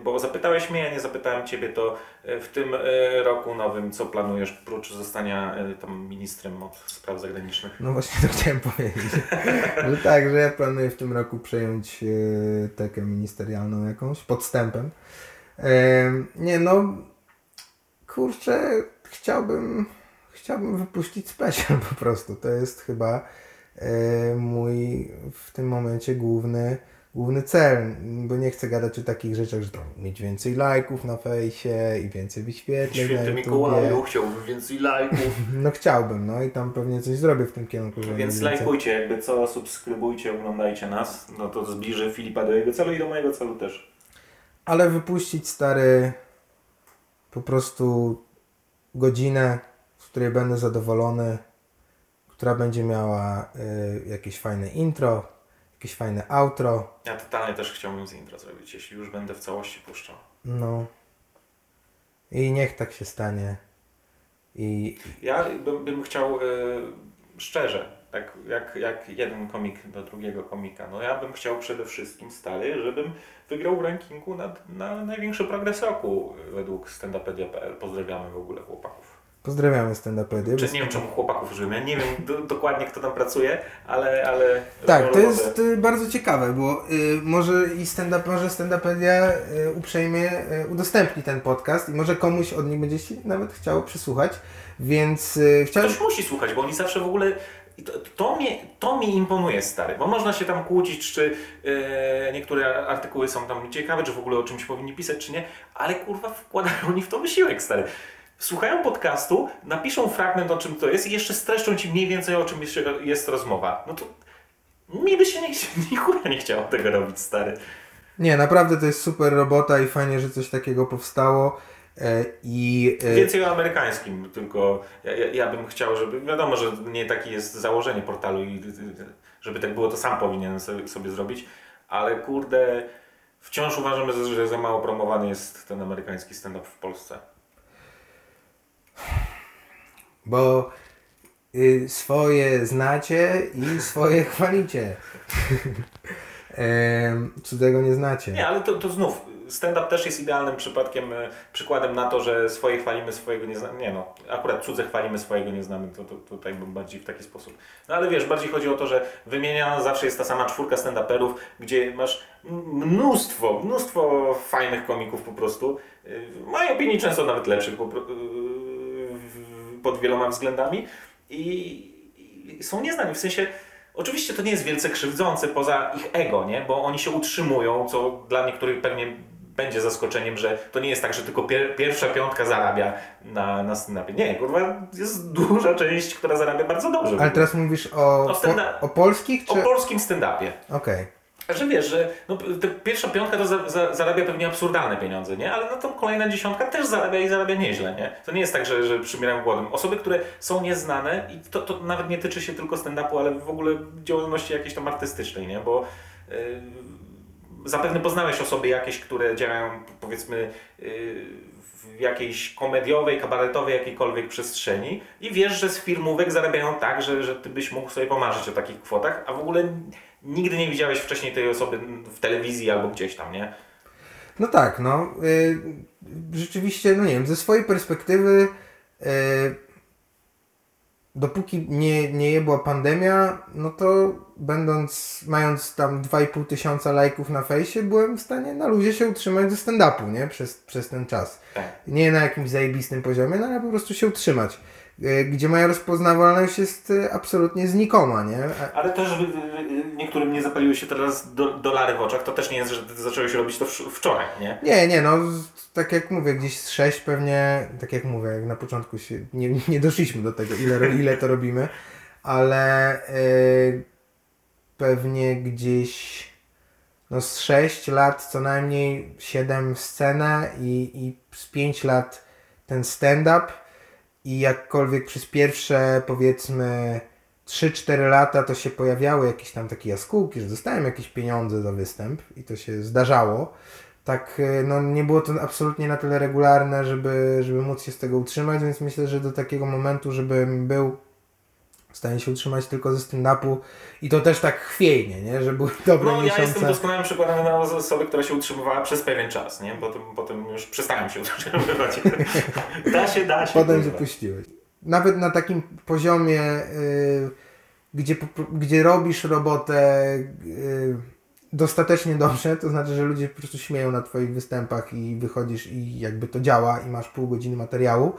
bo zapytałeś mnie, ja nie zapytałem Ciebie, to e, w tym e, roku nowym, co planujesz, prócz zostania tam ministrem od spraw zagranicznych? No właśnie [LAUGHS] to chciałem powiedzieć, że tak, że ja planuję w tym roku przejąć tekę ministerialną jakąś, podstępem. Nie no, kurczę, chciałbym, chciałbym wypuścić special po prostu. To jest chyba mój w tym momencie główny główny cel, bo nie chcę gadać o takich rzeczach, że tam mieć więcej lajków na fejsie i więcej wyświetleń Święty Mikołaju, chciałbym więcej lajków. [LAUGHS] No chciałbym, no i tam pewnie coś zrobię w tym kierunku. Więc lajkujcie, jakby co, subskrybujcie, oglądajcie nas, no to zbliży Filipa do jego celu i do mojego celu też. Ale wypuścić stary po prostu godzinę, z której będę zadowolony, która będzie miała y, jakieś fajne intro, jakieś fajne outro. Ja totalnie też chciałbym z intro zrobić, jeśli już będę w całości puszczał. No. I niech tak się stanie. I... Ja bym, bym chciał y, szczerze, tak jak, jak jeden komik do drugiego komika, no ja bym chciał przede wszystkim stary, żebym wygrał w rankingu na, na największy progres roku według standupedia.pl. Pozdrawiamy w ogóle chłopaków. Pozdrawiamy stand-upedy. nie wiem, czemu chłopaków użyłem. Ja nie wiem do, dokładnie, kto tam pracuje, ale... ale tak, to jest y, bardzo ciekawe, bo y, może i stand-up, może stand-upedia y, uprzejmie y, udostępni ten podcast i może komuś od nich będzie się nawet chciało przysłuchać, więc y, chciałem... Ktoś musi słuchać, bo oni zawsze w ogóle... To, to, mnie, to mi imponuje, stary, bo można się tam kłócić, czy yy, niektóre artykuły są tam ciekawe, czy w ogóle o czymś powinni pisać, czy nie, ale kurwa wkładają oni w to wysiłek, stary słuchają podcastu, napiszą fragment o czym to jest i jeszcze streszczą ci mniej więcej o czym jest rozmowa. No to mi by się nie, [LAUGHS] nie, nie chciało tego robić, stary. Nie, naprawdę to jest super robota i fajnie, że coś takiego powstało. E, I, e... Więcej o amerykańskim, tylko ja, ja, bym chciał, żeby. Wiadomo, że nie takie jest założenie portalu i żeby tak było, to sam powinien sobie, sobie zrobić, ale kurde, wciąż uważam, że za mało promowany jest ten amerykański stand-up w Polsce. Bo y, swoje znacie i swoje [LAUGHS] chwalicie. e, cudzego nie znacie. Nie, ale to, to znów, stand-up też jest idealnym przypadkiem, e, przykładem na to, że swoje chwalimy, swojego nie znamy. Nie no, akurat cudze chwalimy, swojego nie znamy, to, tutaj bardziej w taki sposób. No ale wiesz, bardziej chodzi o to, że wymieniana zawsze jest ta sama czwórka stand-uperów, gdzie masz mnóstwo, mnóstwo fajnych komików po prostu. Y, mają opinii często nawet lepszych po prostu pod wieloma względami i, i są nieznani. W sensie, oczywiście to nie jest wielce krzywdzące poza ich ego, nie? bo oni się utrzymują, co dla niektórych pewnie będzie zaskoczeniem, że to nie jest tak, że tylko pier pierwsza piątka zarabia na, na stand-upie. Nie, kurwa, jest duża część, która zarabia bardzo dobrze. Ale teraz mówisz o, o, po, o polskich? Czy... O polskim stand-upie. Okej. Okay. Że wiesz, że no, pierwsza piątka to za, za, zarabia pewnie absurdalne pieniądze, nie? Ale no to kolejna dziesiątka też zarabia i zarabia nieźle, nie? To nie jest tak, że, że przymierają głodem. Osoby, które są nieznane i to, to nawet nie tyczy się tylko stand-upu, ale w ogóle działalności jakiejś tam artystycznej, nie? Bo yy, zapewne poznałeś osoby jakieś, które działają powiedzmy yy, w jakiejś komediowej, kabaretowej, jakiejkolwiek przestrzeni i wiesz, że z firmówek zarabiają tak, że, że ty byś mógł sobie pomarzyć o takich kwotach, a w ogóle nigdy nie widziałeś wcześniej tej osoby w telewizji albo gdzieś tam, nie? No tak, no. Y, rzeczywiście, no nie wiem, ze swojej perspektywy y, dopóki nie, nie była pandemia, no to będąc, mając tam 2,5 tysiąca lajków na fejsie, byłem w stanie na luzie się utrzymać ze stand-upu, nie? Przez, przez ten czas. Tak. Nie na jakimś zajebistym poziomie, no ale po prostu się utrzymać. Y, Gdzie moja rozpoznawalność jest y, absolutnie znikoma, nie? A- Ale też niektórym nie zapaliły się teraz do, dolary w oczach. To też nie jest, że zacząłeś robić to wczoraj, nie? Nie, nie, no tak jak mówię, gdzieś z 6 pewnie, tak jak mówię, jak na początku się nie, nie doszliśmy do tego, ile, ile to robimy, ale y, pewnie gdzieś no z 6 lat co najmniej 7 scenę i, i z 5 lat ten stand-up i jakkolwiek przez pierwsze powiedzmy 3-4 lata to się pojawiały jakieś tam takie jaskółki, że dostałem jakieś pieniądze za występ i to się zdarzało. Tak, y, no nie było to absolutnie na tyle regularne, żeby, żeby móc się z tego utrzymać, więc myślę, że do takiego momentu, żebym był w stanie się utrzymać tylko ze stand-upu i to też tak chwiejnie, nie? Że były dobre No ja miesiące. jestem doskonałym przykładem na osobę, która się utrzymywała przez pewien czas, nie? Potem, potem już przestałem się [LAUGHS] utrzymywać. [LAUGHS] da się, da się. Potem się kurwa. puściłeś. Nawet na takim poziomie, y, gdzie, gdzie robisz robotę y, dostatecznie dobrze, to znaczy, że ludzie po prostu śmieją na Twoich występach i wychodzisz i jakby to działa i masz pół godziny materiału,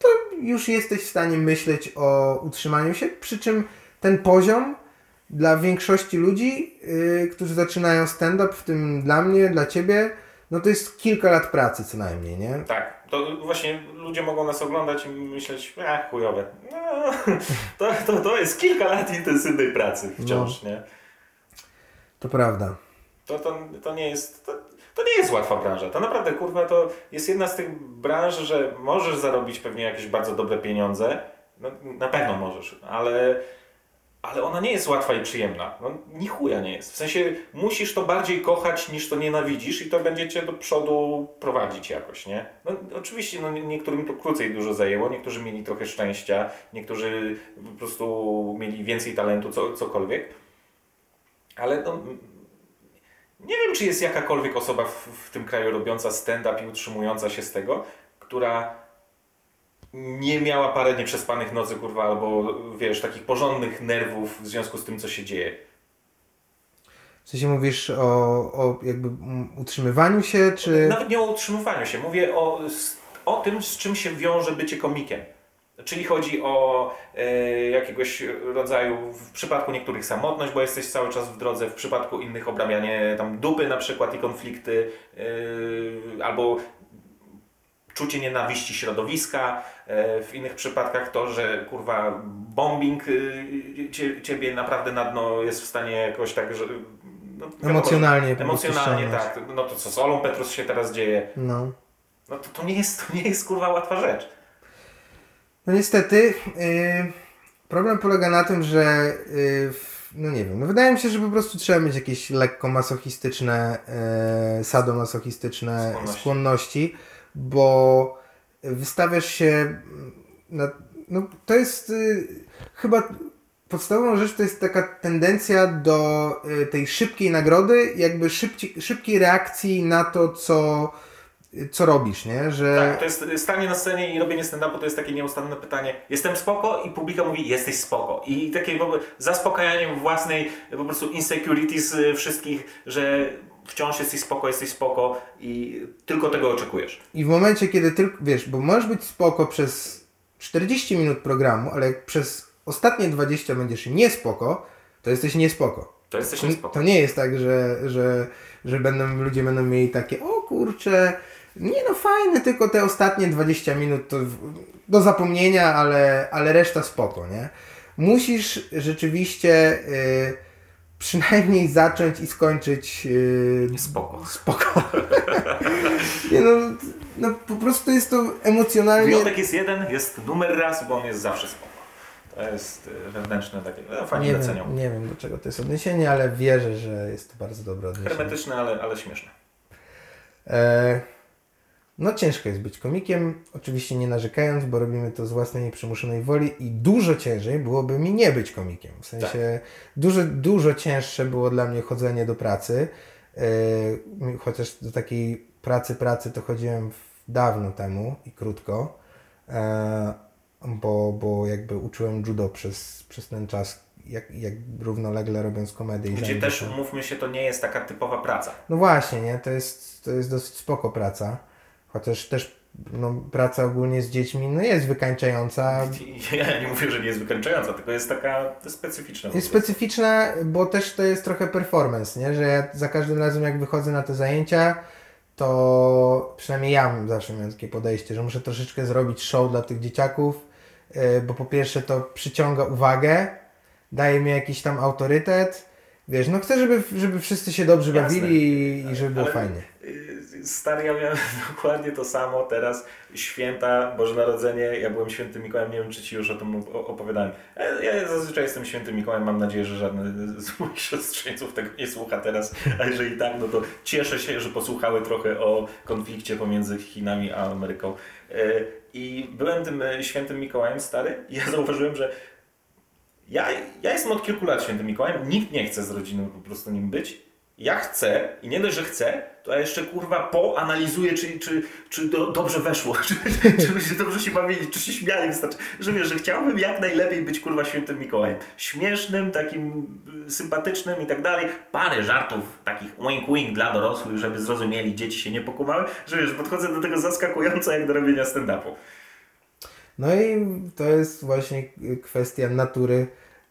to już jesteś w stanie myśleć o utrzymaniu się, przy czym ten poziom dla większości ludzi, y, którzy zaczynają stand-up, w tym dla mnie, dla Ciebie, no to jest kilka lat pracy co najmniej, nie? Tak, to właśnie ludzie mogą nas oglądać i myśleć, a chujowe. No, [LAUGHS] to, to, to jest kilka lat intensywnej pracy wciąż, nie? To prawda. To, to, to nie jest. To, to nie jest łatwa branża. To naprawdę kurwa to jest jedna z tych branż, że możesz zarobić pewnie jakieś bardzo dobre pieniądze. No, na pewno możesz, ale, ale ona nie jest łatwa i przyjemna. No, ni chuja nie jest. W sensie musisz to bardziej kochać niż to nienawidzisz i to będzie cię do przodu prowadzić jakoś, nie? No, oczywiście no, nie- niektórym to krócej dużo zajęło, niektórzy mieli trochę szczęścia, niektórzy po prostu mieli więcej talentu, co, cokolwiek. Ale no, nie wiem, czy jest jakakolwiek osoba w, w tym kraju robiąca stand-up i utrzymująca się z tego, która nie miała parę nieprzespanych nocy, kurwa, albo wiesz, takich porządnych nerwów w związku z tym, co się dzieje. W sensie mówisz o, o jakby utrzymywaniu się, czy... Nawet nie o utrzymywaniu się, mówię o, o tym, z czym się wiąże bycie komikiem. Czyli chodzi o e, jakiegoś rodzaju, w przypadku niektórych samotność, bo jesteś cały czas w drodze, w przypadku innych obrabianie tam dupy na przykład i konflikty, e, albo czucie nienawiści środowiska, e, w innych przypadkach to, że kurwa bombing cie, ciebie naprawdę na dno jest w stanie jakoś tak, że... No, wiadomo, Emocjonalnie prostu Emocjonalnie tak. No to co z Olą Petrus się teraz dzieje? No. No to, to, nie jest, to nie jest kurwa łatwa rzecz. No niestety, yy, problem polega na tym, że yy, w- no nie wiem, no wydaje mi się, że po prostu trzeba mieć jakieś lekko masochistyczne, yy, sadomasochistyczne Skłonności. skłonności, bo wystawiasz się na, no to jest yy, chyba podstawową rzecz to jest taka tendencja do y, tej szybkiej nagrody, jakby szybci, szybkiej reakcji na to, co, co robisz, nie? Że... Tak, to jest stanie na scenie i robienie stand-upu to jest takie nieustanne pytanie. Jestem spoko i publika mówi jesteś spoko. I takie w ogóle zaspokajanie własnej po prostu insecurities y, wszystkich, że wciąż jesteś spoko, jesteś spoko i tylko tego oczekujesz. I w momencie, kiedy tylko, wiesz, bo możesz być spoko przez 40 minut programu, ale jak przez ostatnie 20 będziesz niespoko, to jesteś niespoko. To jesteś niespoko. to nie jest tak, że, że, że będą, ludzie będą mieli takie, o kurczę, nie no fajne, tylko te ostatnie 20 minut to do zapomnienia, ale, ale reszta spoko, nie? Musisz rzeczywiście y, przynajmniej zacząć i skończyć y, Spoko. spoko. [LAUGHS] nie no, no po prostu jest to emocjonalnie... Wyjątek jest jeden, jest numer raz, bo on jest zawsze spoko. To jest y, wewnętrzne takie, no, fani Nie docenią. wiem, nie wiem do czego to jest odniesienie, ale wierzę, że jest to bardzo dobre odniesienie. Hermetyczne, ale, ale śmieszne. E, no ciężko jest być komikiem, oczywiście nie narzekając, bo robimy to z własnej nieprzymuszonej woli i dużo ciężej byłoby mi nie być komikiem. W sensie dużo, dużo cięższe było dla mnie chodzenie do pracy, e, chociaż do takiej pracy, pracy to chodziłem w- dawno temu i krótko. E, bo, bo jakby uczyłem judo przez, przez ten czas, jak, jak równolegle robiąc komedię. i Gdzie też, umówmy się, to nie jest taka typowa praca. No właśnie, nie? To jest, to jest dosyć spoko praca. Chociaż też no, praca ogólnie z dziećmi no, jest wykańczająca. [LAUGHS] Ja nie mówię, że nie jest wykańczająca, tylko jest taka jest specyficzna. Jest specyficzna, bo też to jest trochę performance, nie? Że ja za każdym razem jak wychodzę na te zajęcia, to przynajmniej ja zawsze miałem takie podejście, że muszę troszeczkę zrobić show dla tych dzieciaków, yy, bo po pierwsze to przyciąga uwagę, daje mi jakiś tam autorytet. Wiesz, no chcę, żeby, żeby wszyscy się dobrze Jasne. bawili i, i żeby było Ale- fajnie. Stary, ja miałem [LAUGHS] dokładnie to samo teraz. Święta, Boże Narodzenie, ja byłem świętym Mikołajem, nie wiem czy Ci już o tym op- opowiadałem. E, Ja zazwyczaj jestem świętym Mikołajem, mam nadzieję, że żadny z [LAUGHS] moich siostrzeńców tego nie słucha teraz, a jeżeli tak, no to cieszę się, że posłuchały trochę o konflikcie pomiędzy Chinami a Ameryką. E, I byłem tym e, świętym Mikołajem, stary, i [LAUGHS] ja zauważyłem, że ja, ja jestem od kilku lat świętym Mikołajem, nikt nie chce z rodziny po prostu nim być. Ja chcę i nie dość, że chcę, to ja jeszcze kurwa poanalizuję, czy, czy, czy do, dobrze weszło, [LAUGHS] czy, czy, czy dobrze się bawili, czy się śmiali wystarczy. Że wiesz, że chciałbym jak najlepiej być kurwa świętym Mikołajem. Śmiesznym, takim y, sympatycznym i tak dalej. Parę żartów takich wink-wink dla dorosłych, żeby zrozumieli, dzieci się nie pokumały. Że wiesz, podchodzę do tego zaskakująco jak do robienia stand-upu. No i to jest właśnie kwestia natury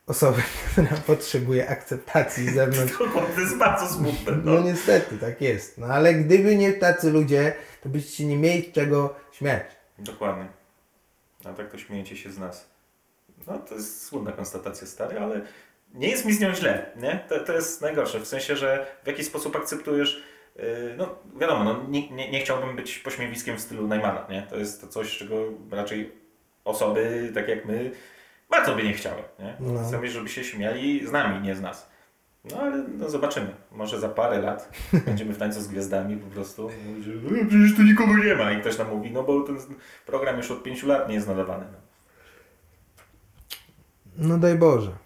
osoby, [LAUGHS] która potrzebuje akceptacji z zewnątrz. [LAUGHS] To jest bardzo smutne. No No. niestety, tak jest. No ale gdyby nie tacy ludzie, to byście nie mieli czego śmiać. Dokładnie. A tak to śmiejecie się z nas. No to jest smutna konstatacja stary, ale nie jest mi z nią źle, nie? To, to jest najgorsze, w sensie, że w jakiś sposób akceptujesz, yy, no wiadomo, no, nie, nie, nie chciałbym być pośmiewiskiem w stylu Najmana, nie? To jest to coś, czego raczej osoby, tak jak my, bardzo by nie chciały, nie? No. Chcemy, żeby się śmiali z nami, nie z nas. No ale no, zobaczymy. Może za parę lat [LAUGHS] będziemy w tańcu z gwiazdami po prostu. Że "E, przecież tu nikogo nie ma. I ktoś nam mówi, no bo ten program już od pięciu lat nie jest nadawany. No. No daj Boże. [LAUGHS]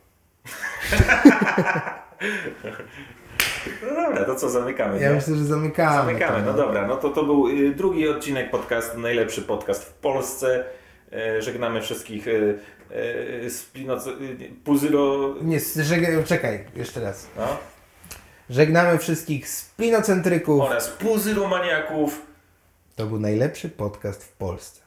no dobra, to co, zamykamy, Ja nie? myślę, że zamykamy. Zamykamy, no dobra. No to to był y, drugi odcinek podcastu, najlepszy podcast w Polsce. E, Żegnamy wszystkich Splinoc... y, Puzyro... Nie, żeg- czekaj, jeszcze raz. No, Żegnamy wszystkich spinocentryków. oraz Puzyromaniaków. To był najlepszy podcast w Polsce.